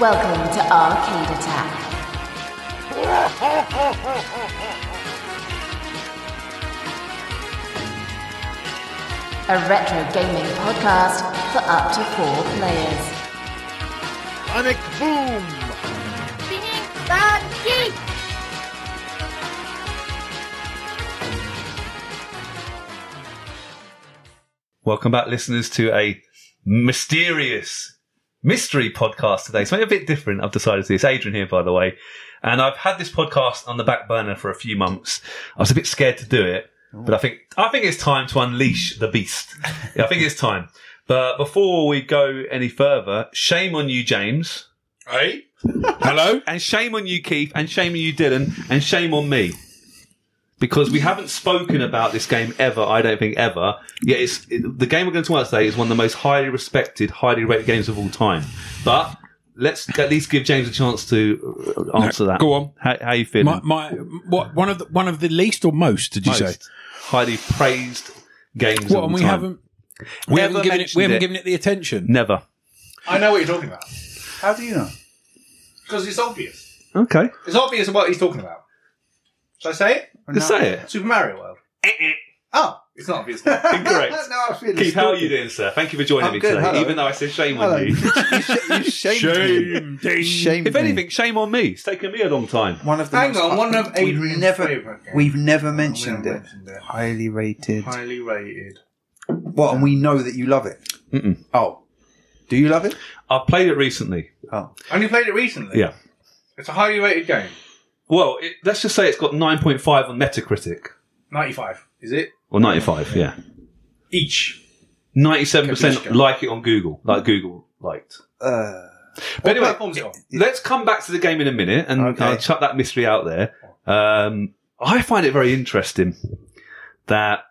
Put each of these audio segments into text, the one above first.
Welcome to Arcade Attack. A retro gaming podcast for up to four players. Sonic Boom! Welcome back, listeners, to a mysterious mystery podcast today. Something a bit different. I've decided to do. It's Adrian here, by the way. And I've had this podcast on the back burner for a few months. I was a bit scared to do it, but I think, I think it's time to unleash the beast. Yeah, I think it's time. But before we go any further, shame on you, James. Hey? Hello? And shame on you, Keith, and shame on you, Dylan, and shame on me. Because we haven't spoken about this game ever, I don't think ever. Yet it's, it, the game we're going to talk about today is one of the most highly respected, highly rated games of all time. But let's at least give James a chance to uh, answer that. go on. How, how you feeling? My, my what one of the one of the least or most? Did you say? Highly praised games of What? all And we time. haven't we haven't given it we haven't it. given it the attention. Never. I know what you're talking about. How do you know? Because it's obvious. Okay. It's obvious what he's talking about. Shall I say it? Just say it. Super Mario World. oh, it's not obvious. Incorrect. no, I was feeling Keith, how are stupid. you doing, sir? Thank you for joining I'm me good, today, hello. even though I said shame Hello. on you. you, sh- you shamed me. Shamed If me. anything, shame on me. It's taken me a long time. one of the Hang most on, one of we've Adrian's never favourite games. we've never We mentioned haven't it. mentioned it. Highly rated. Highly rated. What? And we know that you love it. Mm-mm. Oh, do you love it? I've played it recently. Oh, Only played it recently. Yeah. It's a highly rated game. Well, it, let's just say it's got 9.5 on Metacritic. 95. Is it? Or 95, yeah. Each. 97% Kabushka. like it on Google, like Google liked. uh, But anyway, platform's it on? let's come back to the game in a minute and Okay. I'll chuck that mystery out there. Um, I find it very interesting that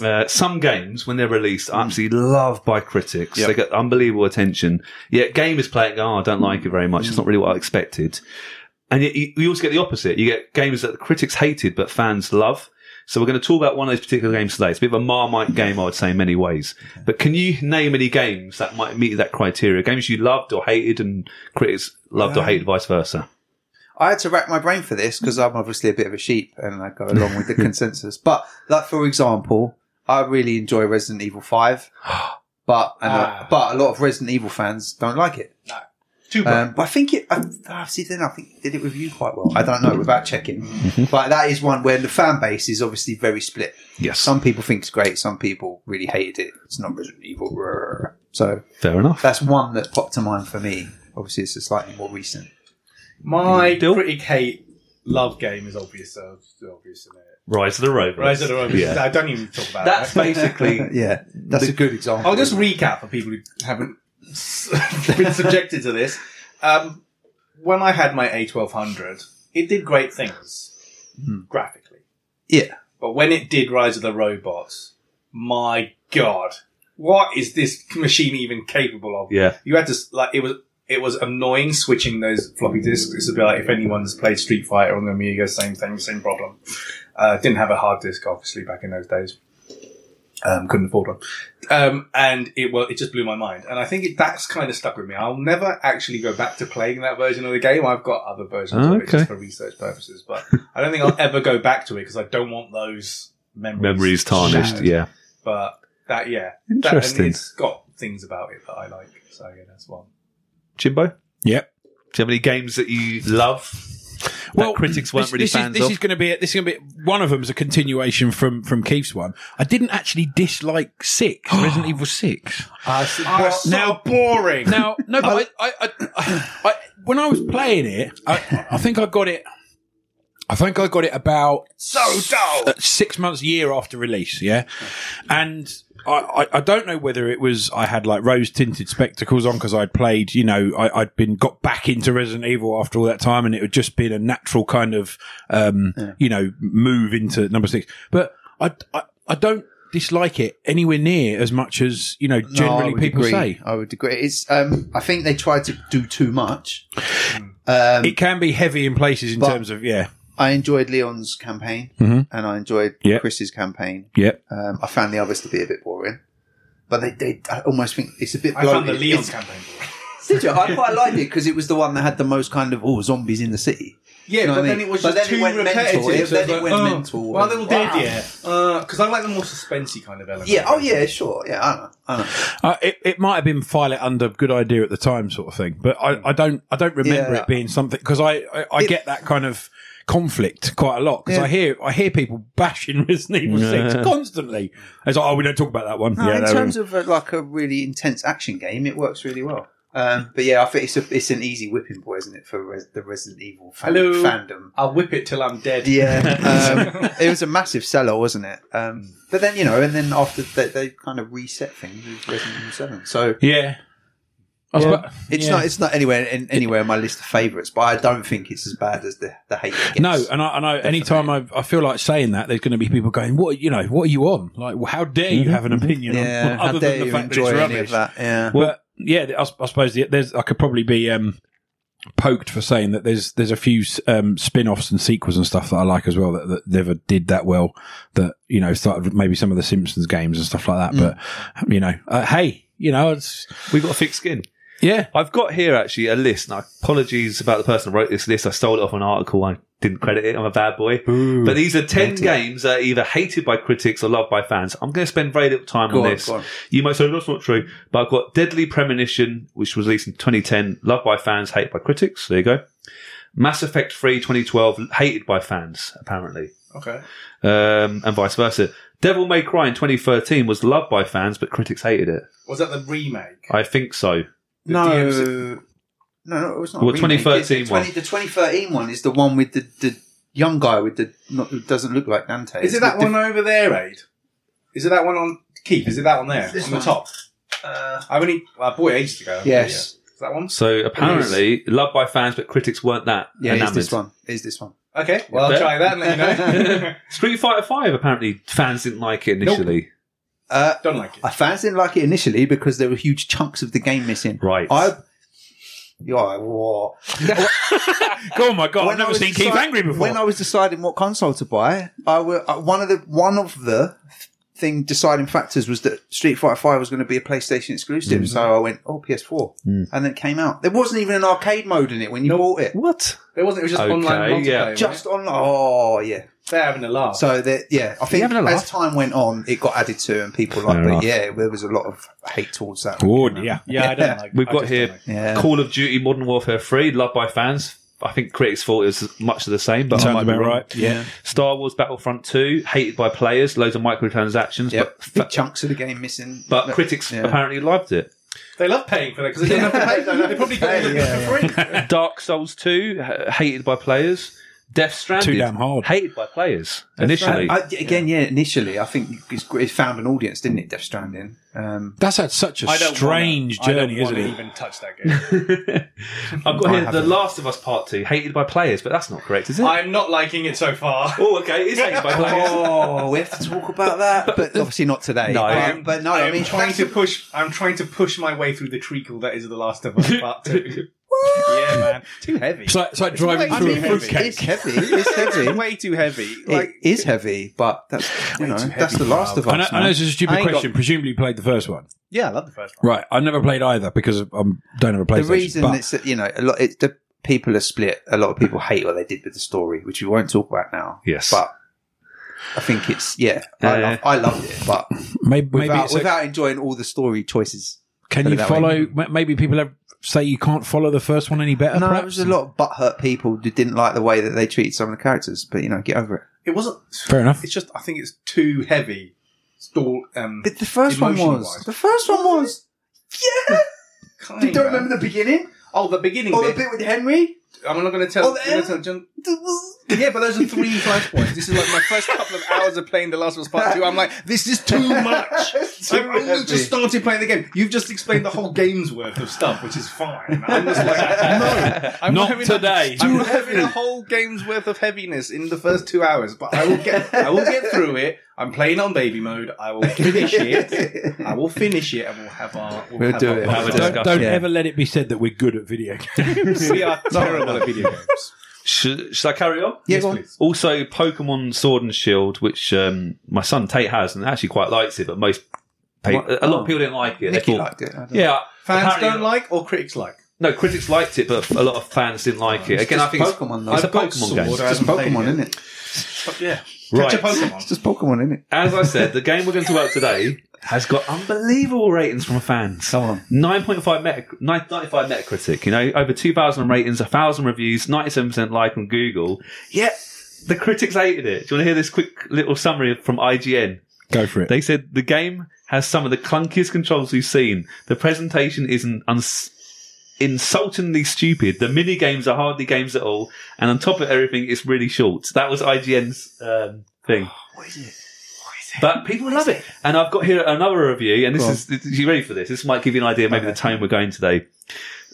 uh, some games, when they're released, are absolutely loved by critics. Yep. They get unbelievable attention. Yet gamers play it go, oh, I don't like it very much. It's not really what I expected. And yet you, you also get the opposite. You get games that the critics hated but fans love. So we're going to talk about one of those particular games today. It's a bit of a marmite game, I would say, in many ways. But can you name any games that might meet that criteria? Games you loved or hated and critics loved or hated, vice versa? I had to rack my brain for this because I'm obviously a bit of a sheep and I go along with the consensus. But like for example, I really enjoy Resident Evil Five, but and, uh, Ah. but a lot of Resident Evil fans don't like it. Two Um, but I think it. I, I see. Then I think it did it review quite well. I don't know without checking, mm-hmm. but that is one where the fan base is obviously very split. Yes. Some people think it's great. Some people really hated it. It's not Resident Evil. So Fair enough. that's one that popped to mind for me. Obviously, it's a slightly more recent. My Dill? critic hate love game is obvious. Uh, so it's obvious in it. Rise of the Robots. Rise of the Robots. Yeah. I don't even talk about That's that. basically yeah, that's a good example. I'll just recap for people who haven't been subjected to this. Um, when I had my A1200, it did great things graphically. yeah. But when it did Rise of the Robots, my god, what is this machine even capable of? Yeah. You had to like it was it was annoying switching those floppy disks. It's a bit like if anyone's played Street Fighter on the Amiga, same thing, same problem. Uh, didn't have a hard disk, obviously, back in those days. Um, couldn't afford one. Um, and it well, it just blew my mind. And I think it, that's kind of stuck with me. I'll never actually go back to playing that version of the game. I've got other versions of it Okay. just for research purposes, but I don't think I'll ever go back to it because I don't want those memories, Memories tarnished. shattered. Yeah. But that, yeah, Interesting. That, and it's got things about it that I like. So yeah, that's one. Jimbo? Yep. Do you have any games that you love? Well, that critics weren't this, really this fans is, this of? is going to be this is going to be one of them is a continuation from from Keith's one. I didn't actually dislike six Resident Evil six. Oh, so now- boring. Now, no, but uh, I, I, I, I, when I was playing it, I, I think I got it. I think I got it about so dull. uh, six months, year after release. Yeah, and I, I, don't know whether it was I had like rose tinted spectacles on because I'd played, you know, I, I'd been got back into Resident Evil after all that time, and it had just been a natural kind of, um, you know, move into number six. But I, I, I don't dislike it anywhere near as much as you know generally would people agree. say. I would agree. It's. Um, I think they try to do too much. Um, It can be heavy in places in terms of yeah, I enjoyed Leon's campaign, Mhm. and I enjoyed Yeah. Chris's campaign. yeah. Um, I found the others to be a bit boring, but they, they I almost think it's a bit. I found the bloated. Leon It's- campaign boring. did you? I quite liked it because it was the one that had the most kind of oh zombies in the city. Yeah, You know but what I then mean? it was But just then it too went mental. repetitive. It- so then it like, went oh, mental Well, they're all dead, Wow. yeah. Because I like the more suspensey kind of element. Yeah. Oh yeah. Sure. Yeah. I know. I know. Uh, it, it might have been file it under good idea at the time, sort of thing. But I, I don't, I don't remember Yeah. it being something because I, I, I It- get that kind of conflict quite a lot because Yeah. I hear, I hear people bashing Resident Evil Six constantly. It's like, oh, we don't talk about that one. No, in no, terms of uh, like a really intense action game, it works really well. Um, but yeah, I think it's a, it's an easy whipping boy, isn't it, for res- the Resident Evil fan- Hello. fandom? I'll whip it till I'm dead. Yeah, um, it was a massive seller, wasn't it? Um, but then you know, and then after they, they kind of reset things with Resident Evil Seven, so yeah. I suppo- it's yeah. not it's not anywhere in, anywhere in my list of favourites. But I don't think it's as bad as the the hate. Gets. No, and I, and I, anytime I, I feel like saying that, there's going to be people going, "What, you know, what are you on? Like, well, how dare you have an opinion Mm-hmm. yeah, on how other dare than the you fact that enjoy it's any rubbish?" of that? Yeah, But yeah, I, s- I suppose the, there's I could probably be um, poked for saying that there's there's a few um, spin-offs and sequels and stuff that I like as well that, that never did that well. That you know started with maybe some of the Simpsons games and stuff like that. But you know, uh, hey, you know, it's We've got a thick skin. Yeah. I've got here actually a list. Now, apologies about the person who wrote this list. I stole it off an article. I didn't credit it. I'm a bad boy. But these are 10 games that are either hated by critics or loved by fans. I'm going to spend very little time on on, this. on. You might say that's not true, but I've got Deadly Premonition, which was released in 2010, loved by fans, hated by critics. There you go. Mass Effect 3 2012, hated by fans, apparently. Okay. Um, and vice versa. Devil May Cry in 2013 was loved by fans, but critics hated it. Was that the remake? I think so. No, DMC. no, no, it was not. Well, a remake. 2013 the 20, one. The 2013 one is the one with the, the young guy with the not, who doesn't look like Dante. Is it that with one over there, Aid? Is it that one on Keith? Is it that one there on the one. top? uh, I've only I bought it ages ago. Yes. Yeah. Is that one? So apparently, loved by fans, but critics weren't that yeah, it's enamored. this one. Is this one. Okay. Well, I'll try that and let you know. Street Fighter Five, apparently, fans didn't like it initially. Uh, Don't like it. I fans didn't like it initially because there were huge chunks of the game missing. Right. I. Yeah, what? Oh my god, I've never was seen Keith angry before. When I was deciding what console to buy, I were, uh, one of the one of the thing deciding factors was that Street Fighter Five was going to be a PlayStation exclusive. Mm-hmm. So I went, oh PS4, Mm. and then it came out. There wasn't even an arcade mode in it when you bought it. what? It wasn't. It was just Okay, online multiplayer. yeah. wasn't Just it? on. Oh yeah. They're having a laugh. So that yeah, I think having a laugh? as time went on, it got added to, and people like. Fair But enough. yeah, there was a lot of hate towards that. Oh, yeah. yeah, I don't like. We've I got just here don't like- Yeah. Call of Duty Modern Warfare Three, loved by fans. I think critics thought it was much of the same, but I Sounds might be about wrong. right. Yeah. Star Wars Battlefront Two, hated by players, loads of microtransactions, Yep. but Big chunks of the game missing. but critics Yeah. apparently loved it. They love paying for that because they don't have to pay. they probably got pay, it yeah, for free. Dark Souls Two, ha- hated by players. Death Stranded, Too damn hard. hated by players initially. I, again, yeah, initially, I think it's, it found an audience, didn't it? Death Stranding. Um, That's had such a strange wanna, journey, I don't isn't wanna it? Even touch that game. I've got I here The. Last of Us Part Two, hated by players, but that's not correct, is it? I'm not liking it so far. oh, okay, it's hated by players. oh, we have to talk about that, but obviously not today. No, I but, am- but no, I I, mean, trying to push. I'm trying to push my way through the treacle that is The Last of Us Part Two. Yeah, man, too heavy. It's like, it's like driving way through too a heavy. fruitcake. It's heavy. It's heavy. way too heavy. it is heavy, but that's you know that's the last of us. I know, I know man. this is a stupid question. got- Presumably you played the first one. yeah, I love the first one. Right. I've never played either because I don't have a PlayStation. the reason but it's that, you know a lot. It, the people are split. A lot of people hate what they did with the story, which we won't talk about now. Yes. but I think it's yeah. I, Uh, love, I loved it, but maybe, maybe without, a- enjoying all the story choices. can you it that way. follow? Maybe people have, say you can't follow the first one any better. No, there perhaps? was a lot of butthurt people who didn't like the way that they treated some of the characters, but you know, get over it. It wasn't. Fair enough. It's just I think it's too heavy. Stall. Um, But the first one was Emotion-wise. the first one was yeah. kinda. You don't remember the beginning Oh, the beginning or the bit. bit with Henry? I'm not going to tell. Oh, the I'm gonna end? tell John- Yeah, but those are three flashpoints. This is like my first couple of hours of playing The Last of Us Part 2. I'm like, this is too much. Too I've only heavy. just started playing the game. You've just explained the whole game's worth of stuff, which is fine. I'm just like, no. I'm Not having today. A, I'm Too having a whole game's worth of heaviness in the first two hours, but I will get, I will get through it. I'm playing on baby mode. I will finish it. I will finish it, and we'll have our. We'll, We'll have do our it. fun. Have a Don't, don't Yeah. ever let it be said that we're good at video games. We are terrible at video games. Should, should I carry on? Yeah, go on. please. Also, Pokemon Sword and Shield, which um, my son Tate has and actually quite likes it, but most pa- What? a lot Oh. of people didn't like it. Nicky thought- liked it. I don't know. yeah, Fans apparently- don't like or critics like. no, critics liked it, but a lot of fans didn't like it. Again, I think it's- Pokemon, though. it's a I've got Pokemon game. Sword. I It's just Pokemon, it. isn't it? But yeah. Right. Catch a Pokemon. It's just Pokemon, isn't it? As I said, the game we're going to work today has got unbelievable ratings from fans. Come on. 9.5 meta, 95 Metacritic, you know, over 2,000 ratings, 1,000 reviews, 97% like on Google. Yet, the critics hated it. Do you want to hear this quick little summary from IGN? Go for it. They said the game has some of the clunkiest controls we've seen. The presentation is an uns- insultingly stupid. The mini games are hardly games at all, and on top of everything, it's really short. That was IGN's um, thing. What is it? But people love it. And I've got here another review, and this Go is, you ready for this? This might give you an idea, maybe the tone we're going today.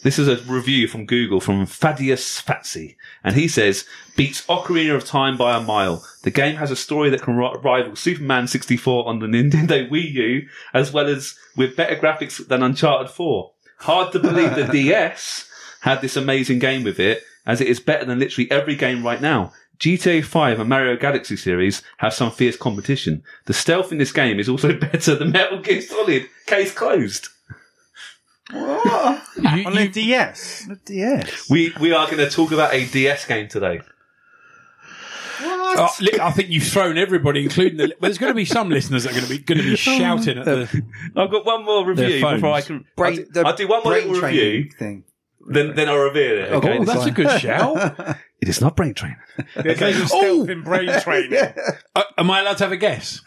This is a review from Google from Thaddeus Fatsy. And he says, beats Ocarina of Time by a mile. The game has a story that can ri- rival Superman 64 on the Nintendo Wii U, as well as with better graphics than Uncharted 4. Hard to believe the DS had this amazing game with it, as it is better than literally every game right now. GTA 5 and Mario Galaxy series have some fierce competition. The stealth in this game is also better than Metal Gear Solid. Case closed. What? You- On the you- DS. The DS. We we are going to talk about a DS game today. Oh, li- I think you've thrown everybody, including the. Well, there's going to be some listeners that are going to be going to be shouting at the. I've got one more review before I can. Brain, I'll, do, the I'll do one more brain little training review, thing. Then then I'll reveal it. Okay, Oh, that's a good shout. it is not brain training. There's loads of stealth in brain training. Uh, am I allowed to have a guess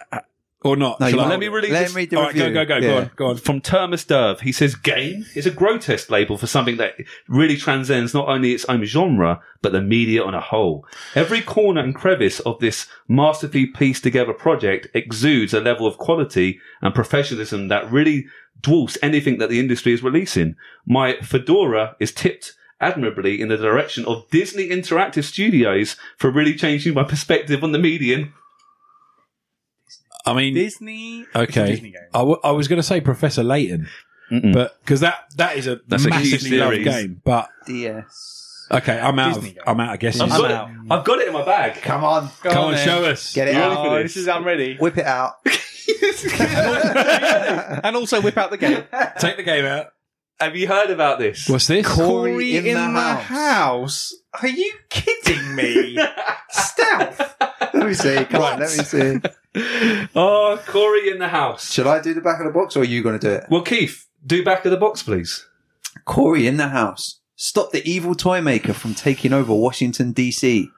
or not? No, Shall I- let me release. Let this- him read the All right, review. go go go Yeah. go on go on. From Termus Derv, he says game is a grotesque label for something that really transcends not only its own genre, but the media on a whole. Every corner and crevice of this masterfully pieced together project exudes a level of quality and professionalism that really dwarfs anything that the industry is releasing. My fedora is tipped admirably in the direction of Disney Interactive Studios for really changing my perspective on the medium. I mean, Disney. Okay. Disney game. I, w- I was going to say Professor Layton, Mm-mm. but because that that is a That's a huge massively loved series. game. But DS. okay, I'm out. Disney Of, game. I'm out of guesses. I've I'm got, out. it, I've got it in my bag. Come on. Come on, then. show us. Get it Oh, out. this is I'm ready. Whip it out. and also whip out the game. Take the game out. Have you heard about this? What's this? Cory in the house. house. Are you kidding me? Stealth. Let me see. Come on, let me see. Oh, Cory in the house. Shall I do the back of the box or are you going to do it? Well, Keith, do back of the box, please. Cory in the house. Stop the evil toy maker from taking over Washington, D.C.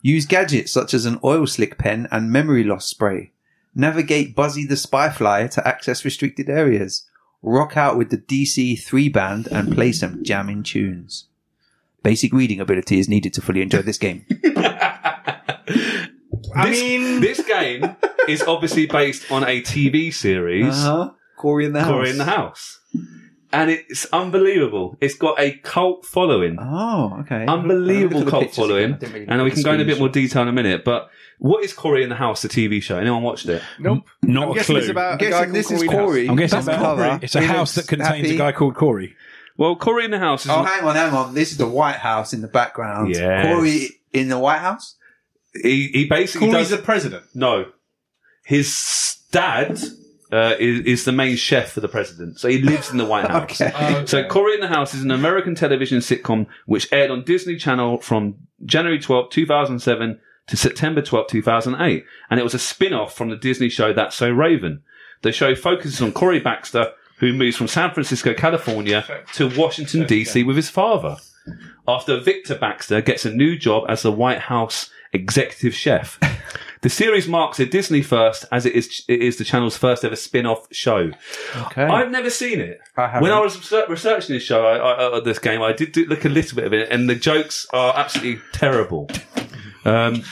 Use gadgets such as an oil slick pen and memory loss spray. Navigate Buzzy the Spyfly to access restricted areas. Rock out with the DC 3 band and play some jamming tunes. Basic reading ability is needed to fully enjoy this game. I this, mean- this game is obviously based on a TV series, Uh-huh. Cory in the house. Cory in the House. And it's unbelievable. It's got a cult following. Oh, okay. Unbelievable Look at the cult following. Really And we can go in a bit more detail in a minute. But what is Cory in the House, the TV show? Anyone watched it? Nope. Not I'm a guessing clue. it's about I'm a guessing this is Cory. House. Cory. I'm guessing That's about cover. It's a He house that contains happy. a guy called Cory. Well, Cory in the House is. Oh, hang on, hang on. This is the White House in the background. Yes. Cory in the White House? He, he basically Cory's does. the president. No. His dad uh, is, is the main chef for the president. So he lives in the White House. Okay. So Cory in the House is an American television sitcom which aired on Disney Channel from January 12, 2007 to September 12, 2008. And it was a spin-off from the Disney show That's So Raven. The show focuses on Cory Baxter, who moves from San Francisco, California to Washington, DC with his father. After Victor Baxter gets a new job as the White House executive chef. The series marks a Disney first as it is, it is the channel's first ever spin-off show. Okay. I've never seen it. I. When I was researching this show, I, I, uh, this game, I did do, look a little bit of it, and the jokes are absolutely terrible. Um,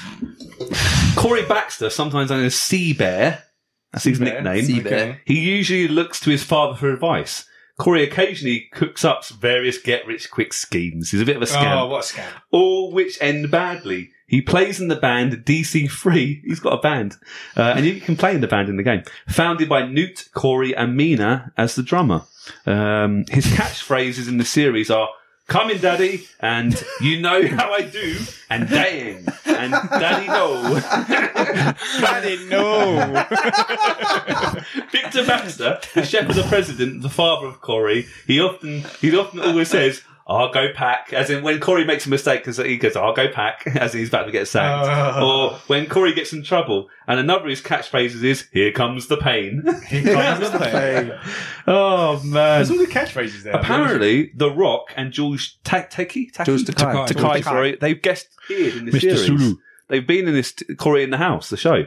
Cory Baxter, sometimes known as Sea Bear, that's his Bear? nickname. Sea Bear. He usually looks to his father for advice. Cory occasionally cooks up various get-rich-quick schemes. He's a bit of a scam Oh, what a scam. all which end badly. He plays in the band DC 3. He's got a band. Uh, and you can play in the band in the game. Founded by Newt, Cory, and Mina as the drummer. Um, his catchphrases in the series are, Come in, Daddy, and you know how I do, and dang, and Daddy no. Daddy, no. Victor Baxter, the chef of the president, the father of Cory, he often he often always says, I'll go pack. As in when Cory makes a mistake, because he goes, I'll go pack, as he's about to get sacked. Oh. Or when Cory gets in trouble. And another of his catchphrases is, here comes the pain. Here comes the pain. oh, man. There's all the catchphrases there. Apparently, The Rock and Jules Ta- Taki, Taki? Jules Takai. Takai, Takai. sorry, they've guest appeared in this Mr. series. Sulu. They've been in this t- Cory in the House, the show.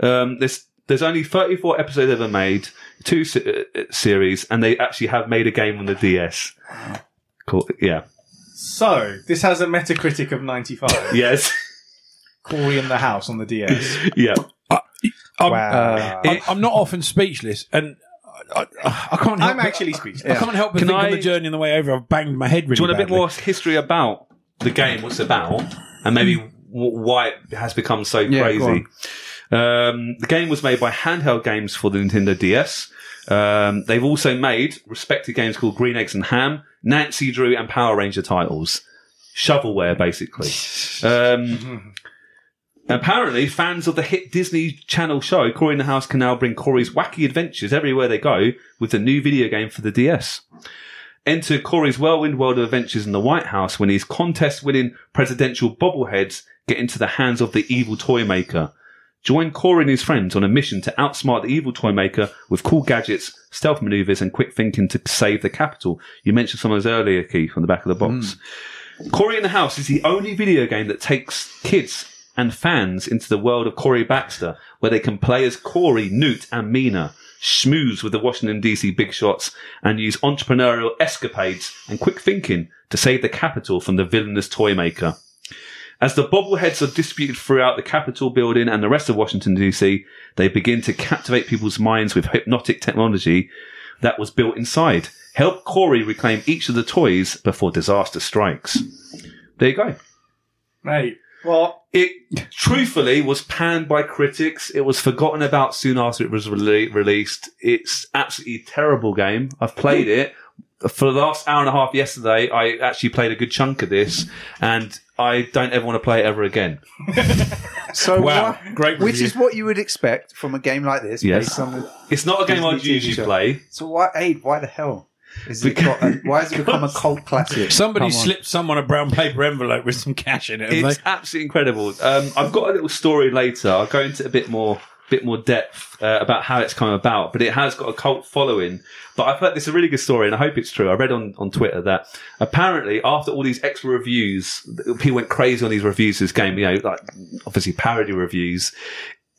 Um, there's there's only 34 episodes ever made, two se- uh, series, and they actually have made a game on the DS. Cool. Yeah. So, this has a Metacritic of 95. Yes. Cory in the House on the DS. yeah. I'm, Wow. Uh, I'm, I'm not often speechless, and I, I, I can't. Help I'm but- actually speechless. I can't help but Can think on the journey on the way over, I've banged my head really Do you want a bit more history about the game, what's about, and maybe mm. w- why it has become so Yeah, go crazy? Um, the game was made by Handheld Games for the Nintendo DS. Um, they've also made respected games called Green Eggs and Ham, Nancy Drew, and Power Ranger titles. Shovelware, basically. Um, apparently, fans of the hit Disney Channel show Cory in the House can now bring Cory's wacky adventures everywhere they go with the new video game for the DS. Enter Cory's whirlwind world of adventures in the White House when his contest-winning presidential bobbleheads get into the hands of the evil toy maker. Join Cory and his friends on a mission to outsmart the evil toy maker with cool gadgets, stealth maneuvers, and quick thinking to save the capital. You mentioned some of those earlier, Keith, on the back of the box. Hmm. Cory in the House is the only video game that takes kids and fans into the world of Cory Baxter, where they can play as Cory, Newt, and Mina, schmooze with the Washington DC big shots, and use entrepreneurial escapades and quick thinking to save the capital from the villainous toy maker. As the bobbleheads are distributed throughout the Capitol building and the rest of Washington DC, they begin to captivate people's minds with hypnotic technology that was built inside. Help Cory reclaim each of the toys before disaster strikes. There you go. Mate, well, It truthfully was panned by critics. It was forgotten about soon after it was rele- released. It's absolutely terrible game. I've played it for the last hour and a half yesterday. I actually played a good chunk of this, and I don't ever want to play it ever again. So Wow, what- great Which is what you would expect from a game like this. Yes. Based on the, It's not a game Disney I'd TV usually show. play. so why, Abe? Why the hell? Is it got a, why has it become a cult classic? Somebody slipped someone a brown paper envelope with some cash in it. It's they? absolutely incredible. Um, I've got a little story later. I'll go into a bit more, bit more depth uh, about how it's come about. But it has got a cult following. But I've heard this is a really good story, and I hope it's true. I read on, on Twitter that apparently after all these extra reviews, people went crazy on these reviews. This game, you know, like obviously parody reviews.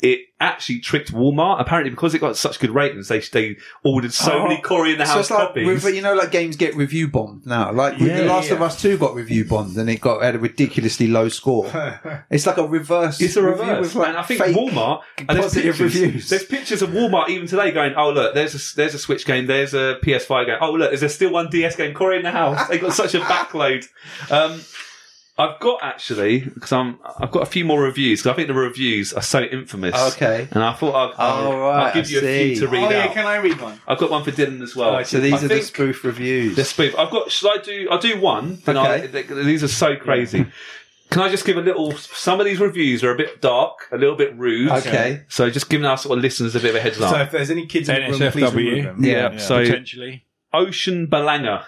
It actually tricked Walmart. Apparently, because it got such good ratings, they they ordered so Oh. many Cory in the So House like copies. with, you know, like games get review bombed now. Like Yeah, The Last yeah. of Us Two got review bombed, and it got had a ridiculously low score. it's like a reverse. It's a review reverse, like, and I think Walmart and there's pictures, reviews. There's pictures of Walmart even today going, "Oh look, there's a there's a Switch game, there's a PS5 game. Oh look, is there still one DS game? Cory in the house. They got such a backload." Um, I've got actually because I'm I've got a few more reviews because I think the reviews are so infamous. Okay. and I thought I'll, I'll, Oh, right, I'll give I you a few to read oh, yeah, can I read one? I've got one for Dylan as well. Oh, So these I are the spoof reviews. the spoof. I've got. Should I do? I'll do one. Then Okay. I'll, these are so crazy. Can I just give a little? Some of these reviews are a bit dark, a little bit rude. okay. So just giving our sort of listeners a bit of a heads up. So if there's any kids in the room, please NSFW. remove them. yeah, Yeah, So potentially. Ocean Balanga.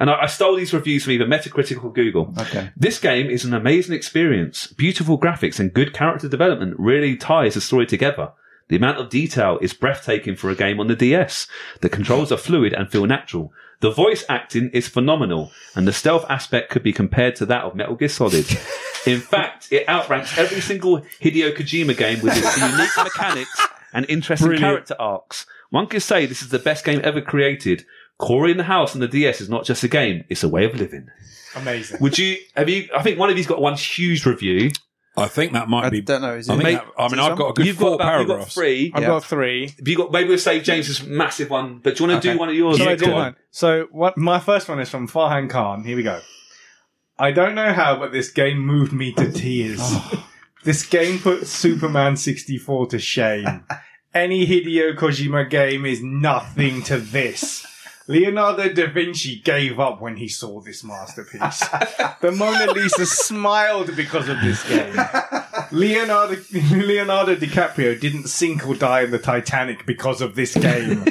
And I, I stole these reviews from either Metacritic or Google. Okay. This game is an amazing experience. Beautiful graphics and good character development really ties the story together. The amount of detail is breathtaking for a game on the DS. The controls are fluid and feel natural. The voice acting is phenomenal, and the stealth aspect could be compared to that of Metal Gear Solid. In fact, it outranks every single Hideo Kojima game with its unique mechanics and interesting Brilliant. character arcs. One could say this is the best game ever created. Cory in the House and the DS is not just a game; it's a way of living. Amazing. Would you have you? I think one of you's got one huge review. I think that might I be. don't know. Is it? I, think Mate, that, I mean, I've got a good you've four got about you've got paragraphs. three. I've Yeah. got three. Have you got maybe we'll save James's massive one, but do you want to Okay. do one of yours? So Yeah, I do go on. mine. So what? My first one is from Farhan Khan. Here we go. I don't know how, but this game moved me to tears. this game put Superman 64 to shame. Any Hideo Kojima game is nothing to this. Leonardo da Vinci gave up when he saw this masterpiece. the Mona Lisa smiled because of this game. Leonardo Leonardo DiCaprio didn't sink or die in the Titanic because of this game.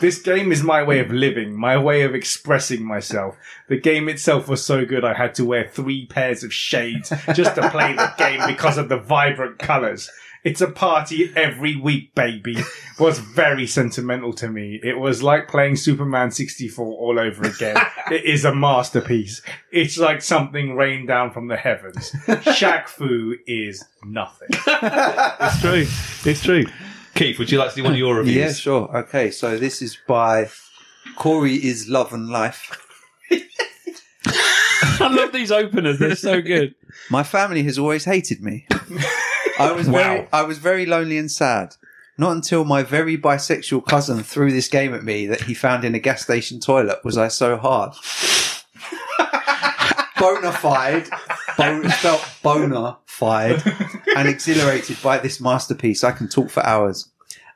This game is my way of living, my way of expressing myself. The game itself was so good I had to wear three pairs of shades just to play the game because of the vibrant colours. It's a party every week, baby. Was very sentimental to me. It was like playing Superman 64 all over again. it is a masterpiece. It's like something rained down from the heavens. Shaq Fu is nothing. It's true. It's true. Keith, would you like to do one of your reviews? Yeah, sure. Okay, so this is by Corey is Love and Life. I love these openers. They're so good. My family has always hated me. I was very, I was very lonely and sad. Not until my very bisexual cousin threw this game at me that he found in a gas station toilet was I so hard. bona fide, bo- spelt bona fide, and exhilarated by this masterpiece, I can talk for hours.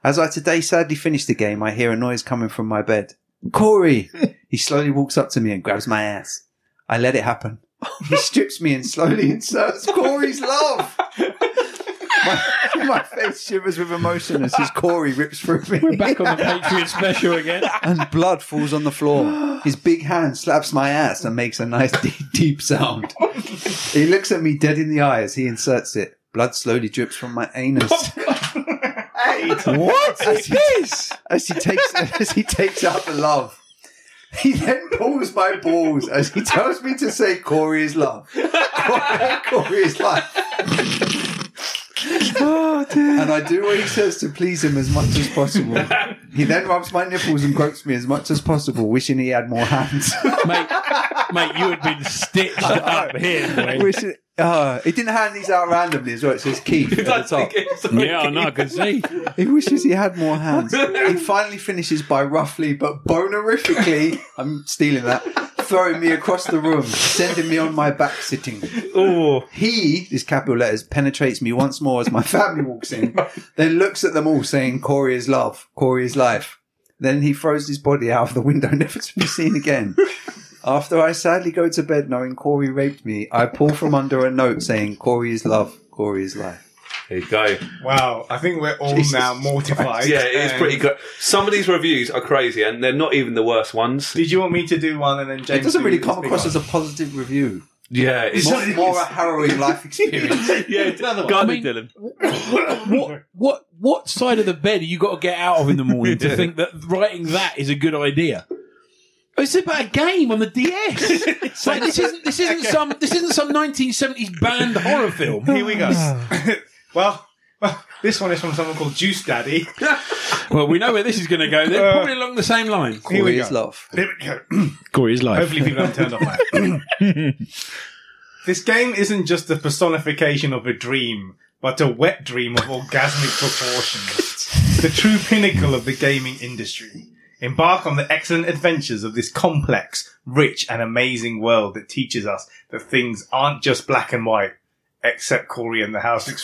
As I today sadly finish the game, I hear a noise coming from my bed. Cory! He slowly walks up to me and grabs my ass. I let it happen. He strips me and slowly inserts Cory's love. My, my face shivers with emotion as his Cory rips through me. We're back on the Patreon special again. and blood falls on the floor. His big hand slaps my ass and makes a nice deep, deep sound. He looks at me dead in the eye as he inserts it. Blood slowly drips from my anus. What As he, this? as he takes as he takes out the love. He then pulls my balls as he tells me to say Cory is love. Cory, Cory is life. And I do what he says to please him as much as possible. He then rubs my nipples and gropes me as much as possible, wishing he had more hands. Mate, mate, you had been stitched up here. boy. wishing, uh, he didn't hand these out randomly as well. It says Keith at the top. Yeah, I know, I can see. He wishes he had more hands. he finally finishes by roughly but bonerifically, I'm stealing that, throwing me across the room, sending me on my back sitting. Oh, He, these capital letters, penetrates me once more as my family walks in, then looks at them all saying, Cory is love, Cory is life. Then he throws his body out of the window, never to be seen again. After I sadly go to bed knowing Cory raped me, I pull from under a note saying, Cory is love, Cory is life. There you go. Wow, I think we're all Jesus now mortified. Yeah, it is pretty good. Some of these reviews are crazy, and they're not even the worst ones. Did you want me to do one and then James? It doesn't do really this come big across one? as a positive review. Yeah, it's More, more a harrowing life experience. yeah. another one. Go on, I mean- Dylan. What, what, what side of the bed have you got to get out of in the morning to think that writing that is a good idea? It's about a game on the DS. Like, this isn't this isn't some this isn't some 1970s banned horror film. Here we go. Well, well, this one is from someone called Juice Daddy. Well, we know where this is going to go. They're uh, probably along the same line. Here we Cory is go. love. Here we go. Cory's life. Hopefully, people haven't turned off that. this game isn't just the personification of a dream, but a wet dream of orgasmic proportions. The true pinnacle of the gaming industry. Embark on the excellent adventures of this complex, rich, and amazing world that teaches us that things aren't just black and white, except Cory and the House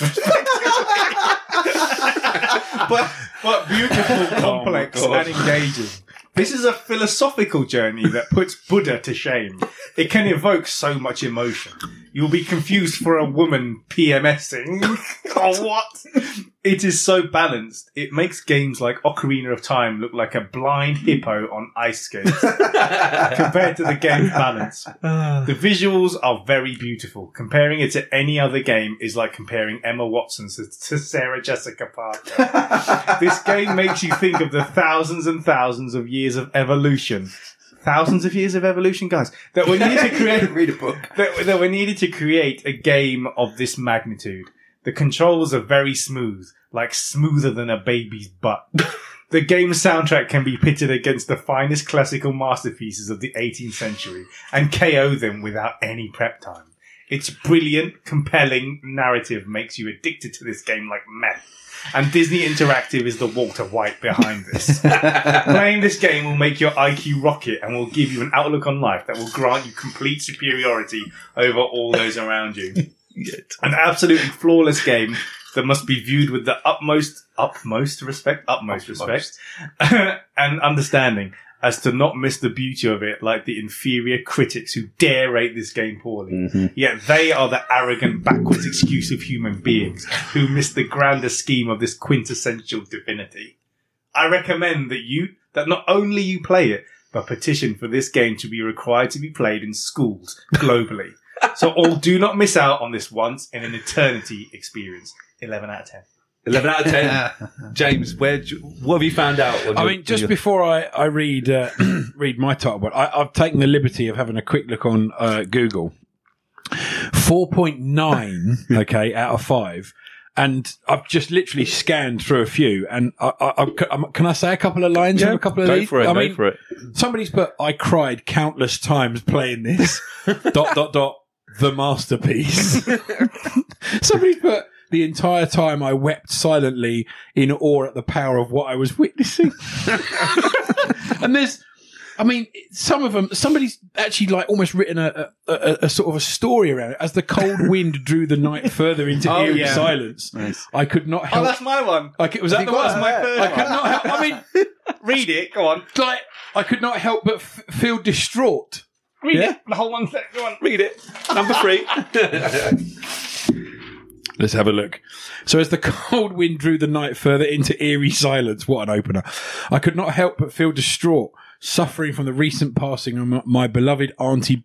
but, but beautiful, oh complex, God. and engaging. This is a philosophical journey that puts Buddha to shame. It can evoke so much emotion. You'll be confused for a woman PMSing. oh, what? It is so balanced. It makes games like Ocarina of Time look like a blind hmm. hippo on ice skates compared to the game's balance. Ah. The visuals are very beautiful. Comparing it to any other game is like comparing Emma Watson to, to Sarah Jessica Parker. this game makes you think of the thousands and thousands of years of evolution. Thousands of years of evolution, guys, that were needed to create Read a book. that, that were needed to create a game of this magnitude. The controls are very smooth, like smoother than a baby's butt. The game's soundtrack can be pitted against the finest classical masterpieces of the 18th century and KO them without any prep time. Its brilliant, compelling narrative makes you addicted to this game like meth. And Disney Interactive is the Walter White behind this. Playing this game will make your IQ rocket and will give you an outlook on life that will grant you complete superiority over all those around you. An absolutely flawless game that must be viewed with the utmost, utmost respect, utmost respect, and understanding as to not miss the beauty of it like the inferior critics who dare rate this game poorly. Mm-hmm. Yet they are the arrogant, backwards excuse of human beings who miss the grander scheme of this quintessential divinity. I recommend that you, that not only you play it, but petition for this game to be required to be played in schools globally. So all do not miss out on this once in an eternity experience. 11 out of 10. 11 out of 10. James, where do what have you found out? I mean, just your- before I, I read uh, read my title, but I, I've taken the liberty of having a quick look on uh, Google. Four point nine, okay, out of five, and I've just literally scanned through a few. And I, I, I, can I say a couple of lines from a couple of go these? for it, I go mean, for it. Somebody's put, I cried countless times playing this. dot, dot, dot, the masterpiece. Somebody put, the entire time I wept silently in awe at the power of what I was witnessing. and there's, I mean, some of them, somebody's actually like almost written a, a, a, a sort of a story around it. As the cold wind drew the night further into Oh, eerie yeah. silence, I could not oh, help. Oh, that's my one. like, it was that the one? that's my third I could not help. I mean, Read it. Go on. like I could not help but f- feel distraught. Read Yeah? it. The whole one. Thing. Go on. Read it. Number three. Let's have a look. So as the cold wind drew the night further into eerie silence, what an opener! I could not help but feel distraught, suffering from the recent passing of my, my beloved auntie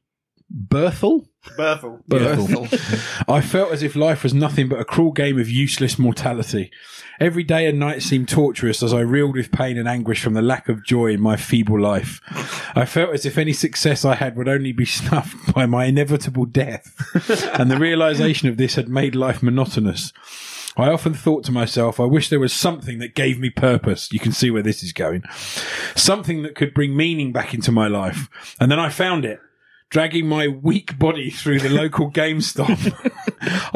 Berthel. Berthel. Berthel. I felt as if life was nothing but a cruel game of useless mortality. Every day and night seemed torturous as I reeled with pain and anguish from the lack of joy in my feeble life. I felt as if any success I had would only be snuffed by my inevitable death, and the realization of this had made life monotonous. I often thought to myself, I wish there was something that gave me purpose. You can see where this is going. Something that could bring meaning back into my life. And then I found it. Dragging my weak body through the local GameStop,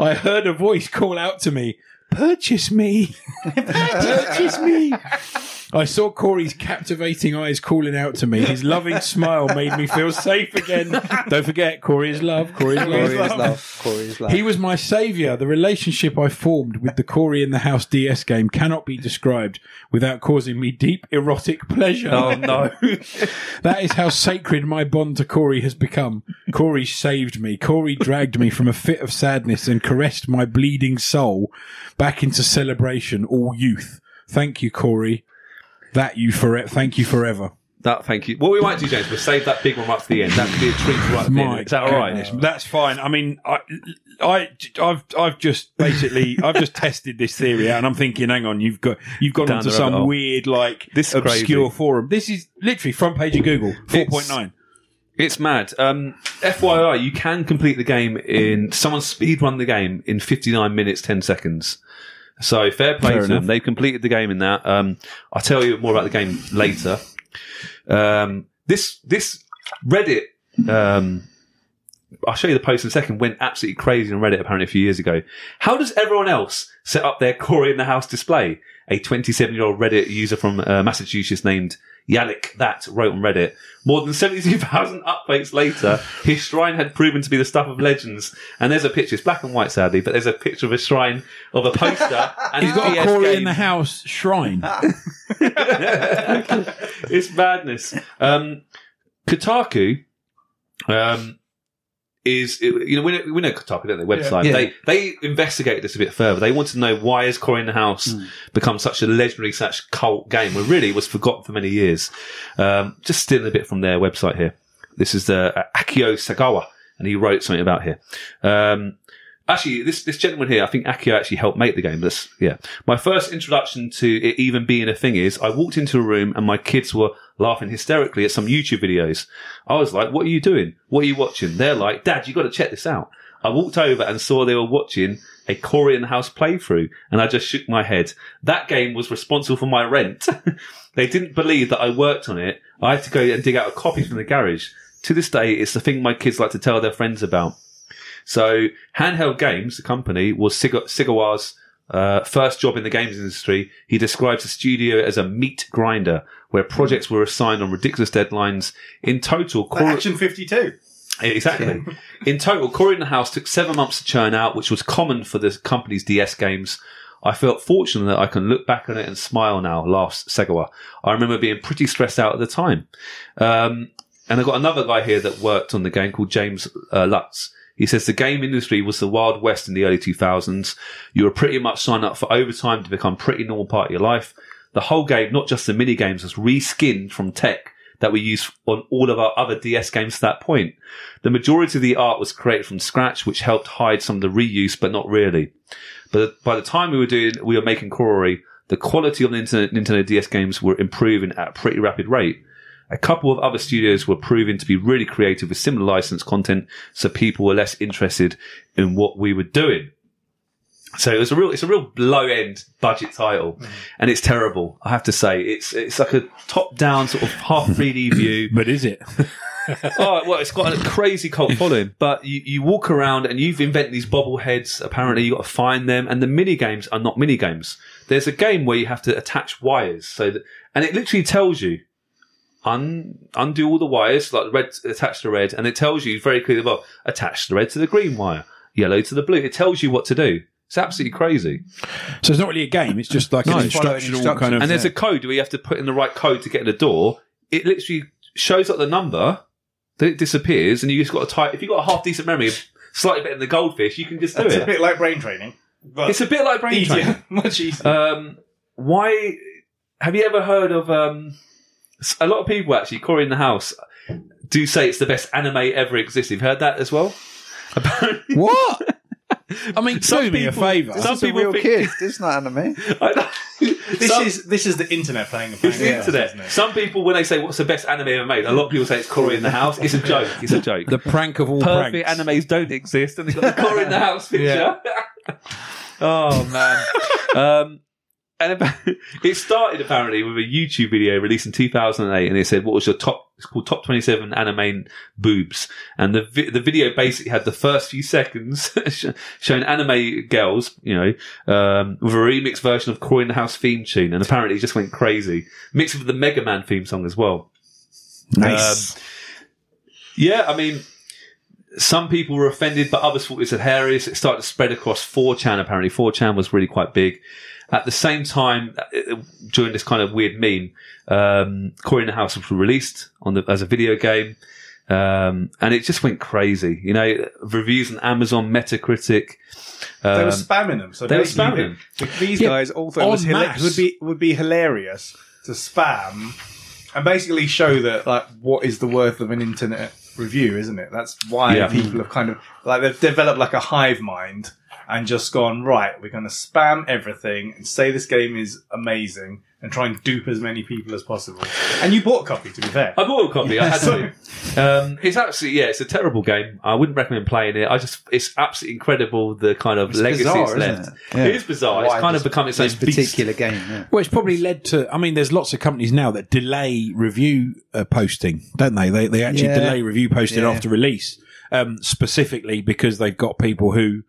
I heard a voice call out to me, Purchase me! Purchase me! I saw Cory's captivating eyes calling out to me. His loving smile made me feel safe again. Don't forget, Cory is love. Cory is love. Cory is love. Cory is love. He was my saviour. The relationship I formed with the Cory in the House DS game cannot be described without causing me deep erotic pleasure. Oh, no. That is how sacred my bond to Cory has become. Cory saved me. Cory dragged me from a fit of sadness and caressed my bleeding soul back into celebration, all youth. Thank you, Cory. That you forever. Thank you forever. That, thank you. What we might do, James, we'll save that big one right to the end. That could be a treat right at the end. Is that all right? goodness, That's fine. I mean, I, I, I've, I've just basically, I've just tested this theory out, and I'm thinking, hang on, you've got, you've gone Down onto the rabbit some hole. weird, like, This is obscure crazy. forum. This is literally front page of Google, four point nine. It's mad. Um, FYI, you can complete the game in someone speed run the game in 59 minutes 10 seconds. So fair play Fair to enough. them. They completed the game in that. Um, I'll tell you more about the game later. Um, this this Reddit. Um, I'll show you the post in a second. Went absolutely crazy on Reddit apparently a few years ago. How does everyone else set up their Cory in the house display? A 27 year old Reddit user from uh, Massachusetts named Yalik that wrote on Reddit. More than 72,000 updates later, his shrine had proven to be the stuff of legends. And there's a picture. It's black and white, sadly, but there's a picture of a shrine of a poster. And He's got a DS Cory in the house shrine. it's madness. Um, Kotaku um, is you know we know, we know Kotaku, don't they? Website. Yeah. They they investigated this a bit further. They wanted to know why has Cory in the House become such a legendary, such cult game when really it was forgotten for many years. Um, just stealing a bit from their website here. This is the uh, Akio Sagawa, and he wrote something about here. Um, Actually, this this gentleman here, I think Akio actually helped make the game. That's yeah. My first introduction to it even being a thing is I walked into a room and my kids were laughing hysterically at some YouTube videos. I was like, "What are you doing? What are you watching?" They're like, "Dad, you got to check this out." I walked over and saw they were watching a the House playthrough, and I just shook my head. That game was responsible for my rent. they didn't believe that I worked on it. I had to go and dig out a copy from the garage. To this day, it's the thing my kids like to tell their friends about. So, Handheld Games, the company, was Siga- Sigawa's uh, first job in the games industry. He describes the studio as a meat grinder, where projects were assigned on ridiculous deadlines. In total, Like Cory- Action 52. Exactly. In total, Cory in the House took seven months to churn out, which was common for the company's DS games. I felt fortunate that I can look back on it and smile now, laughs Segawa. I remember being pretty stressed out at the time. Um, and I've got another guy here that worked on the game called James uh, Lutz. He says the game industry was the Wild West in the early 2000s. You were pretty much signed up for overtime to become pretty normal part of your life. the whole game, not just the mini games, was reskinned from tech that we used on all of our other DS games to that point. The majority of the art was created from scratch, which helped hide some of the reuse, but not really. But by the time we were doing, we were making Korori, the quality of the Nintendo, Nintendo DS games were improving at a pretty rapid rate. A couple of other studios were proving to be really creative with similar licensed content, so people were less interested in what we were doing. So it was a real, it's a real low end budget title, mm. and it's terrible. I have to say, it's it's like a top down sort of half 3D view. But is it? oh well, it's got a crazy cult following. But you, you walk around and you've invented these bobbleheads. Apparently, you got to find them, and the mini games are not mini games. There's a game where you have to attach wires, so that, and it literally tells you un, undo all the wires, like red attach to red, and it tells you very clearly, well, attach the red to the green wire, yellow to the blue. It tells you what to do. It's absolutely crazy. So it's not really a game. It's just like No, an it's following instructional kind of. And there's a code where you have to put in the right code to get in the door. It literally shows up the number, then it disappears, and you just got to type. If you've got a half decent memory, slightly better than the goldfish, you can just do It's a bit like brain training, but It's a bit like brain training. easier, much easier. Um, why have you ever heard of? Um, s- a lot of people actually, Cory in the house, do say it's the best anime ever existed. You've heard that as well. Apparently, what? I mean, Some do me a favour. some It's a people real think- kid. This is not anime. This Some- is this is the internet playing a It's prank the on us, internet. isn't it? Some people, when they say what's the best anime ever made, a lot of people say it's Cory in the house. It's a joke. It's a joke. The prank of all perfect pranks. animes don't exist, and they've got the Cory in the house picture. oh man! Um, and it started apparently with a YouTube video released in 2008, and it said, "What was your top?" It's called "Top 27 Anime Boobs," and the vi- the video basically had the first few seconds showing anime girls, you know, um, with a remix version of "Cory in the House" theme tune, and apparently it just went crazy, mixed with the Mega Man theme song as well. Nice. Um, yeah, I mean, some people were offended, but others thought it was hilarious. It started to spread across 4chan, apparently. 4chan was really quite big. At the same time, uh, during this kind of weird meme, um, Cory in the House was released on the, as a video game. Um, and it just went crazy. You know, reviews on Amazon, Metacritic. They were Um, spamming them. So they were spamming them. These Yeah, guys all thought it was en hila- would be would be hilarious to spam and basically show that like what is the worth of an internet review, isn't it? That's why Yeah. people have kind of like they've developed like a hive mind and just gone right. We're going to spam everything and say this game is amazing and try and dupe as many people as possible. And you bought a copy, to be fair. I bought a copy. I had to. Um, it's absolutely yeah. It's a terrible game. I wouldn't recommend playing it. I just it's absolutely incredible the kind of It's legacy bizarre, it's isn't left. it? Yeah. It is bizarre. Why it's kind this- of become its own This beast. particular game. Yeah. Well, it's probably led to. I mean, there's lots of companies now that delay review uh, posting, don't they? They they actually Yeah. delay review posting Yeah. after release, um, specifically because they've got people who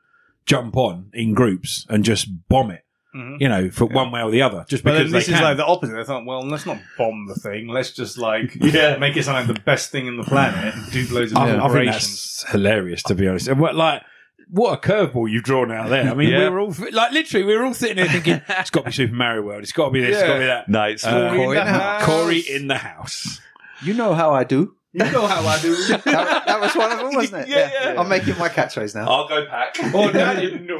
jump on in groups and just bomb it. You know, for one way or the other, just But because then this they is can. like the opposite. They thought, well, let's not bomb the thing. Let's just like Yeah. make it sound like the best thing in the planet and do loads of I, I think that's hilarious, to be honest. And what, like, what a curveball you've drawn out there. I mean, Yeah. we were all like, literally, we were all sitting there thinking, it's got to be Super Mario World. It's got to be this. It's got to be that. No, it's Uh, Cory in the house. Cory in the house. You know how I do. You know how I do. That, that was one of them, wasn't it? Yeah, yeah. I'm making my catchphrase now. I'll go pack. oh, daddy, no.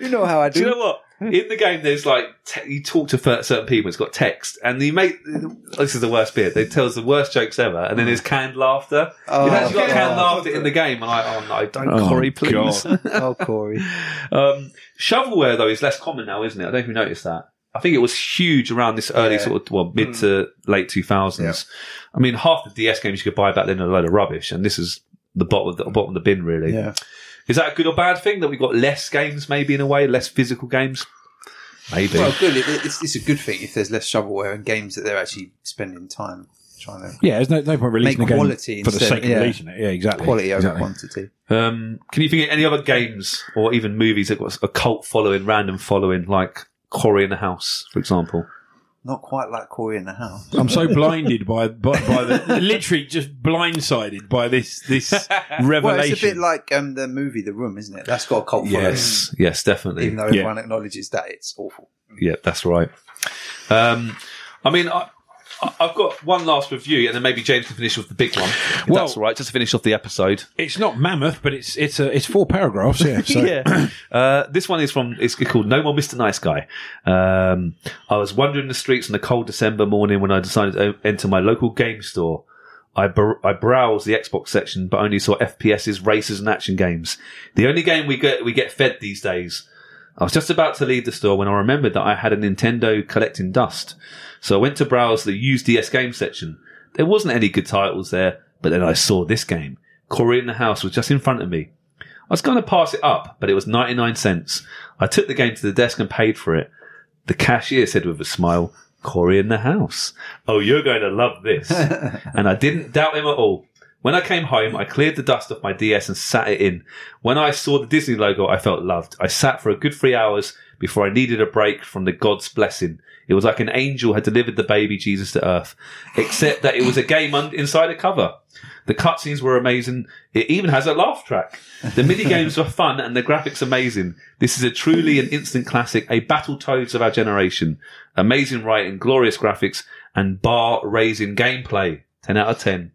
you know how I Do do. you know what? In the game, there's like te- you talk to certain people. It's got text, and you make this is the worst bit. They tell us the worst jokes ever, and then there's canned laughter. Oh, You've actually got God. canned laughter in the game, and I, oh no, don't Oh, Cory, please. God. oh, Cory. Um, shovelware though is less common now, isn't it? I don't know if you noticed that. I think it was huge around this early Yeah. sort of well mid to late two thousands. I mean, half the DS games you could buy back then are a load of rubbish, and this is the bottom of the bottom of the bin, really. Yeah. Is that a good or bad thing that we've got less games, maybe in a way, less physical games? Maybe. Well, good. It, it's, it's a good thing if there's less shovelware and games that they're actually spending time trying to Yeah, there's no, no point releasing Make a game quality for the sake of yeah. releasing it. Yeah, exactly. quality over exactly. quantity. Um, can you think of any other games or even movies that got a cult following, random following, like Cory in the House, for example? Not quite like Cory in the house. I'm so blinded by, by by the literally just blindsided by this this revelation. Well, it's a bit like um, the movie The Room, isn't it? That's got a cult following. Yes, yes, definitely. Even though Yeah. everyone acknowledges that it's awful. Yeah, that's right. Um, I mean, I, I- I've got one last review, and then maybe James can finish with the big one. If Well- that's all right, just to finish off the episode. It's not mammoth, but it's it's a, it's four paragraphs. Yeah. So. yeah. Uh, this one is from, it's called No More Mr. Nice Guy. Um, I was wandering the streets on a cold December morning when I decided to enter my local game store. I, br- I browsed the Xbox section, but only saw FPSs, races, and action games. The only game we get, we get fed these days. I was just about to leave the store when I remembered that I had a Nintendo collecting dust. So I went to browse the used DS game section. There wasn't any good titles there, but then I saw this game. Cory in the House was just in front of me. I was going to pass it up, but it was 99 cents. I took the game to the desk and paid for it. The cashier said with a smile, Cory in the house. Oh, you're going to love this. and I didn't doubt him at all. When I came home, I cleared the dust off my DS and sat it in. When I saw the Disney logo, I felt loved. I sat for a good three hours before I needed a break from the God's blessing. It was like an angel had delivered the baby Jesus to earth, except that it was a game un- inside a cover. The cutscenes were amazing. It even has a laugh track. The mini games were fun and the graphics amazing. This is a truly an instant classic, a Battletoads of our generation. Amazing writing, glorious graphics, and bar raising gameplay. 10 out of 10.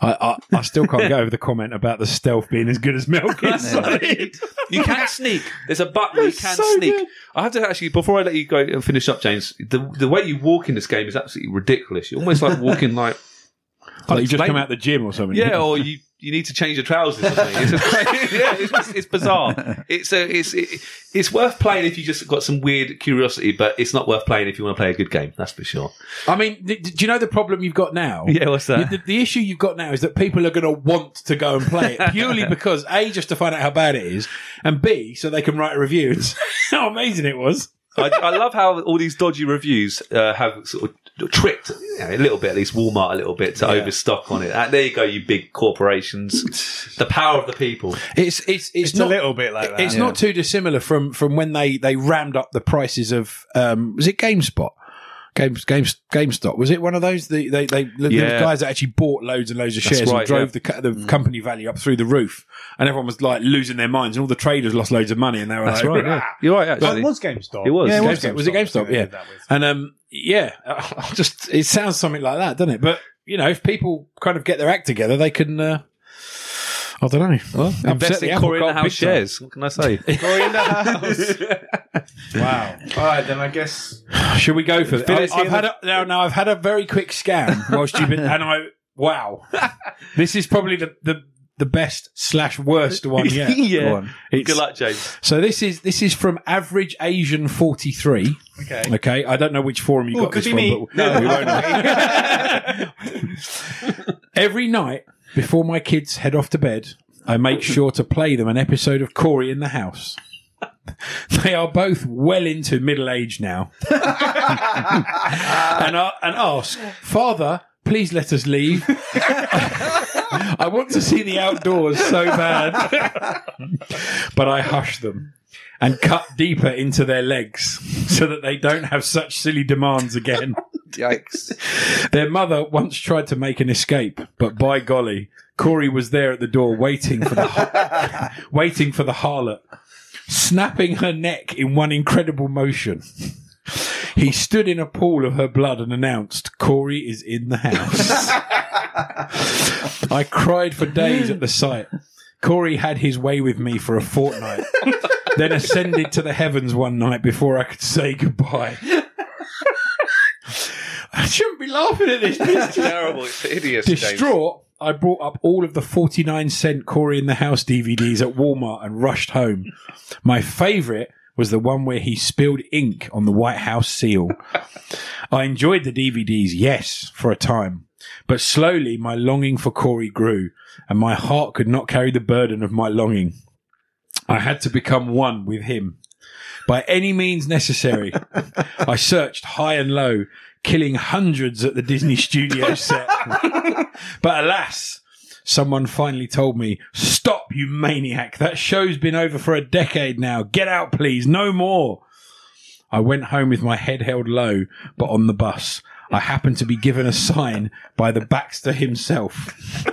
I, I, I still can't get over the comment about the stealth being as good as Metal Gear Solid. You can sneak. There's a button you can so sneak. good. I have to actually, before I let you go and finish up, James, the the way you walk in this game is absolutely ridiculous. You're almost like walking like Like you just Explain- come out the gym or something. Yeah, or you, you need to change your trousers or something. It's, just, yeah, it's, it's bizarre. It's a, it's it, it's worth playing if you just got some weird curiosity, but it's not worth playing if you want to play a good game. That's for sure. I mean, th- do you know the problem you've got now? Yeah, what's that? The, the issue you've got now is that people are going to want to go and play it purely because A, just to find out how bad it is, and B, so they can write a review and say how amazing it was. I, I love how all these dodgy reviews uh, have sort of tricked you know, a little bit, at least Walmart a little bit to overstock on it. Uh, there you go, you big corporations. the power of the people. It's it's it's, It's not a little bit like that. It's not too dissimilar from from when they they rammed up the prices of um was it GameSpot? Games, Games, GameStop was it one of those? The, they, they, the Yeah. guys that actually bought loads and loads of That's shares right, and drove yeah. the the company value up through the roof, and everyone was like losing their minds, and all the traders lost loads of money, and they were That's like, right. Yeah. You're right, actually. it was GameStop. It was. Yeah, GameStop. Was it I GameStop? Yeah. did that with. And um, yeah, I just it sounds something like that, doesn't it? But you know, if people kind of get their act together, they can. Uh, I don't know. Well, Invest in Cory in the House shares. What can I say? Cory in the house. wow. All right, then I guess. Should we go for it? I've, I've had a, now, now I've had a very quick scan whilst you've been, and I wow, this is probably the the, the best slash worst one yet. yeah. Go on. It's- Good luck, James. So this is this is from Average Asian forty three. Okay. Okay, I don't know which forum you Ooh, got could this be from, me. but No, we won't know. Every night before my kids head off to bed, I make sure to play them an episode of Cory in the House. They are both well into middle age now, and, I, and ask, "Father, please let us leave. I want to see the outdoors so bad." but I hush them and cut deeper into their legs so that they don't have such silly demands again. Yikes. Their mother once tried to make an escape, but by golly, Cory was there at the door waiting for the har- waiting for the harlot, snapping her neck in one incredible motion. He stood in a pool of her blood and announced, Cory is in the house. I cried for days at the sight. Cory had his way with me for a fortnight, then ascended to the heavens one night before I could say goodbye. I shouldn't be laughing at this. It's Terrible. It's hideous, Distraught, I brought up all of the 49 cent Cory in the House DVDs at Walmart and rushed home. My favourite was the one where he spilled ink on the White House seal. I enjoyed the DVDs, yes, for a time. But slowly my longing for Cory grew, and my heart could not carry the burden of my longing. I had to become one with him. By any means necessary, I searched high and low, killing hundreds at the Disney studio set. but alas, someone finally told me, Stop, you maniac. That show's been over for a decade now. Get out, please. No more. I went home with my head held low, but on the bus. I happened to be given a sign by the Baxter himself.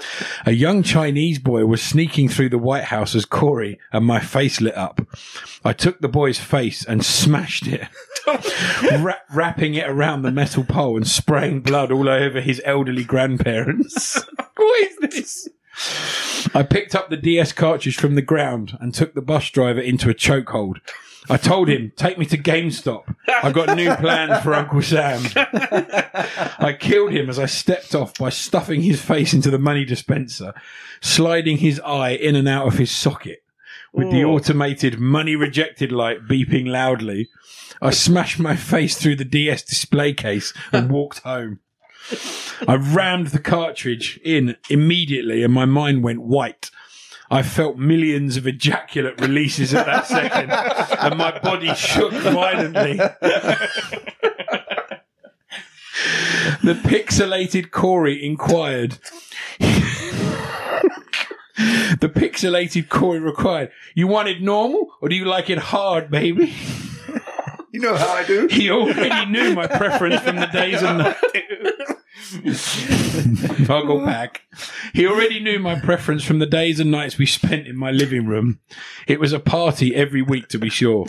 A young Chinese boy was sneaking through the White House as Cory, and my face lit up. I took the boy's face and smashed it, Wra- wrapping it around the metal pole and spraying blood all over his elderly grandparents. what is this? I picked up the DS cartridge from the ground and took the bus driver into a chokehold. I told him, take me to GameStop. I've got new plans for Uncle Sam. I killed him as I stepped off by stuffing his face into the money dispenser, sliding his eye in and out of his socket. With the automated money rejected light beeping loudly, I smashed my face through the DS display case and walked home. I rammed the cartridge in immediately and my mind went white. I felt millions of ejaculate releases at that second and my body shook violently. the pixelated Cory inquired. the pixelated Cory required, You want it normal or do you like it hard, baby? You know how I do. He already knew my preference from the days and nights. Toggle pack. He already knew my preference from the days and nights we spent in my living room. It was a party every week, to be sure.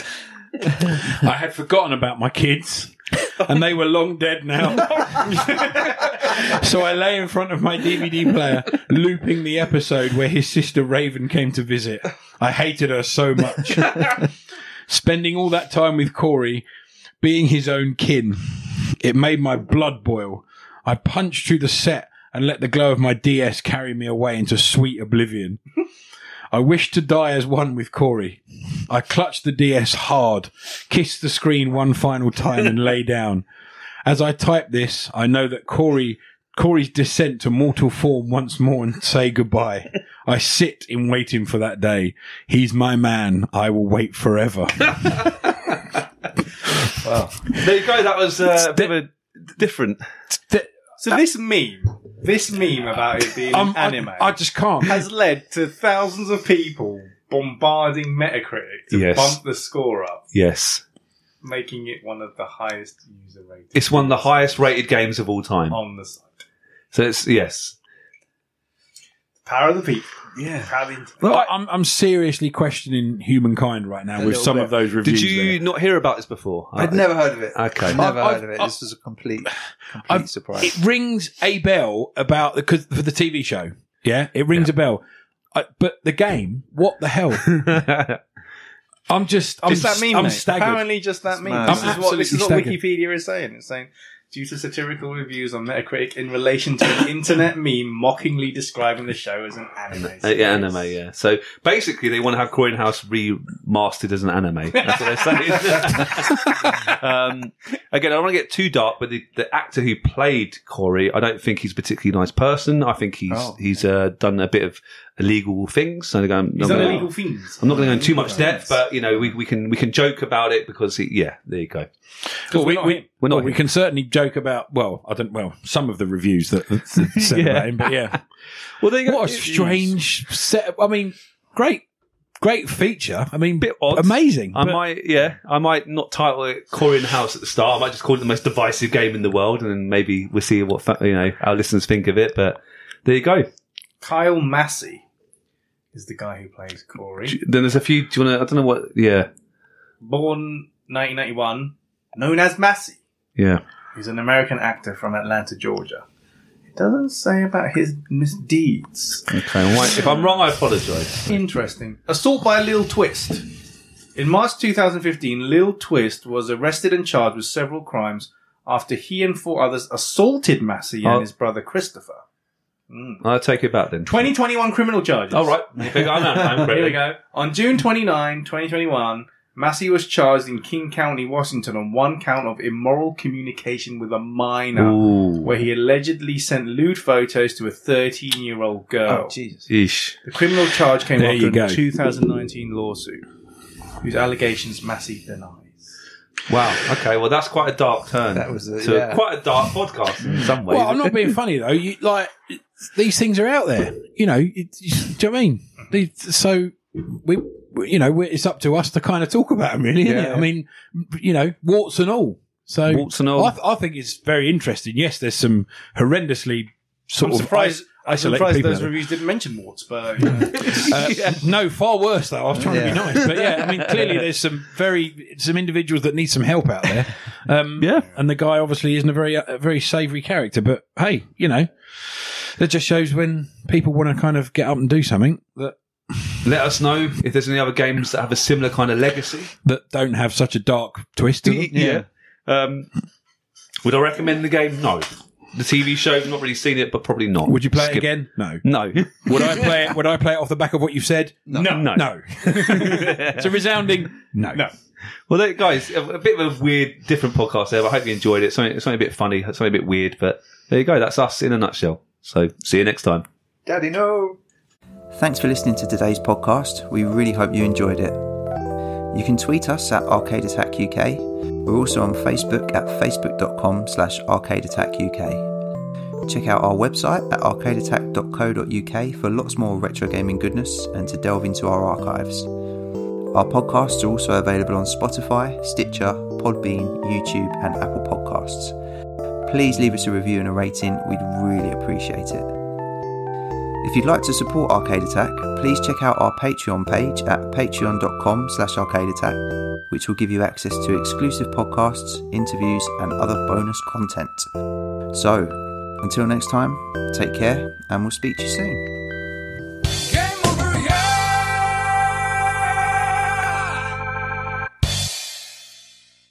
I had forgotten about my kids, and they were long dead now. so I lay in front of my DVD player, looping the episode where his sister Raven came to visit. I hated her so much. Spending all that time with Cory, being his own kin, it made my blood boil. I punched through the set and let the glow of my DS carry me away into sweet oblivion. I wished to die as one with Cory. I clutched the DS hard, kissed the screen one final time and lay down. As I type this, I know that Cory Cory's descent to mortal form once more and say goodbye. I sit in waiting for that day. He's my man. I will wait forever. There you go. That was uh, a bit of a different. So this meme, this meme about it being Um, an I- anime, I, just can't. has led to thousands of people bombarding Metacritic to Yes. bump the score up, Yes, making it one of the highest user rated. it's one of the highest rated games of all time. on the site. So it's yes. Power of the people. Yeah. Power of the internet. Well, I, I'm, I'm seriously questioning humankind right now with little some bit. of those reviews. Did you there. not hear about this before? I'd uh, never heard of it. Okay. Never I've- heard of it. I've- this was a complete, complete I've- surprise. It rings a bell about because for the TV show. Yeah, it rings a bell. I, but the game, what the hell? I'm just, I'm, Just that mean, I'm mate. staggered. Apparently, just that meme. mad. This, I'm is what, this is what absolutely Wikipedia is saying. It's saying due to satirical reviews on Metacritic in relation to an internet meme mockingly describing the show as an anime. Uh, yeah, anime, yeah. So basically, they want to have Coin House remastered as an anime. That's what they're saying. um, again, I don't want to get too dark, but the, the actor who played Cory, I don't think he's a particularly nice person. I think he's Oh. he's uh, done a bit of illegal things. So I'm, He's not on gonna- illegal fiends. I'm not going to go into too much depth, but you know, we, we can we can joke about it because he, yeah, there you go. Well, we, we're not we, we're not well, we can certainly joke about. Well, I don't. Well, some of the reviews that, that said Yeah. about him, but yeah, Well, there you go. what a strange set. I mean, great, great feature. I mean, Bit odd. amazing. I might, yeah, I might not title it Cory in the House at the start. I might just call it the most divisive game in the world, and then maybe we'll see what you know our listeners think of it. But there you go. Kyle Massey is the guy who plays Cory. Then there's a few. Do you want to? I don't know what. Yeah, Born 1991, known as Massey. yeah. He's an American actor from Atlanta, Georgia. It doesn't say about his misdeeds. Okay. well, If I'm wrong, I apologise. Interesting. Assault by Lil Twist. In March 2015, Lil Twist was arrested and charged with several crimes after he and four others assaulted Massey Oh. and his brother Christopher. Mm. I'll take it back then. 2021 criminal charges. All right. Here we go. I'm Here we go. On June 29, 2021, Massey was charged in King County, Washington on one count of immoral communication with a minor, Ooh. where he allegedly sent lewd photos to a 13 year old girl. oh, Jesus. Eesh. The criminal charge came There after a 2019 lawsuit, whose allegations Massey denies. Wow. Okay. Well, that's quite a dark turn. That was a- to yeah. quite a dark podcast in some ways. Well, I'm not being funny though. You like these things are out there. You know, it, do you know I mean? Mm-hmm. These- So we, we- you know, it's up to us to kind of talk about them, really. Isn't Yeah. it? I mean, you know, warts and all. So Warts and all. I, th- I think it's very interesting. Yes, there's some horrendously sort I'm of surprised. I'm surprised those out reviews didn't mention warts, but you know. Uh, No, far worse though. I was trying to be nice, but yeah, I mean, clearly there's some very some individuals that need some help out there. Um, Yeah. and the guy obviously isn't a very a very savoury character, but hey, you know, it just shows when people want to kind of get up and do something that Let us know if there's any other games that have a similar kind of legacy. that don't have such a dark twist to them. yeah. Um, would I recommend the game? No. The TV show, not really seen it, but probably not. Would you play it again? No. No. Would I play it? Would I play it off the back of what you've said? No. No. No. it's a resounding no. no. Well, there, guys, a, a bit of a weird, different podcast there. But I hope you enjoyed it. Something, something a bit funny, something a bit weird. But there you go. That's us in a nutshell. So see you next time. Daddy, no. Thanks for listening to today's podcast. We really hope you enjoyed it. You can tweet us at Arcade Attack UK. We're also on Facebook at facebook.com slash Arcade Attack UK. Check out our website at arcadeattack.co.uk for lots more retro gaming goodness and to delve into our archives. Our podcasts are also available on Spotify, Stitcher, Podbean, YouTube, and Apple Podcasts. Please leave us a review and a rating, we'd really appreciate it. If you'd like to support Arcade Attack, please check out our Patreon page at patreon.com slash arcadeattack, which will give you access to exclusive podcasts, interviews, and other bonus content. So, until next time, take care, and we'll speak to you soon.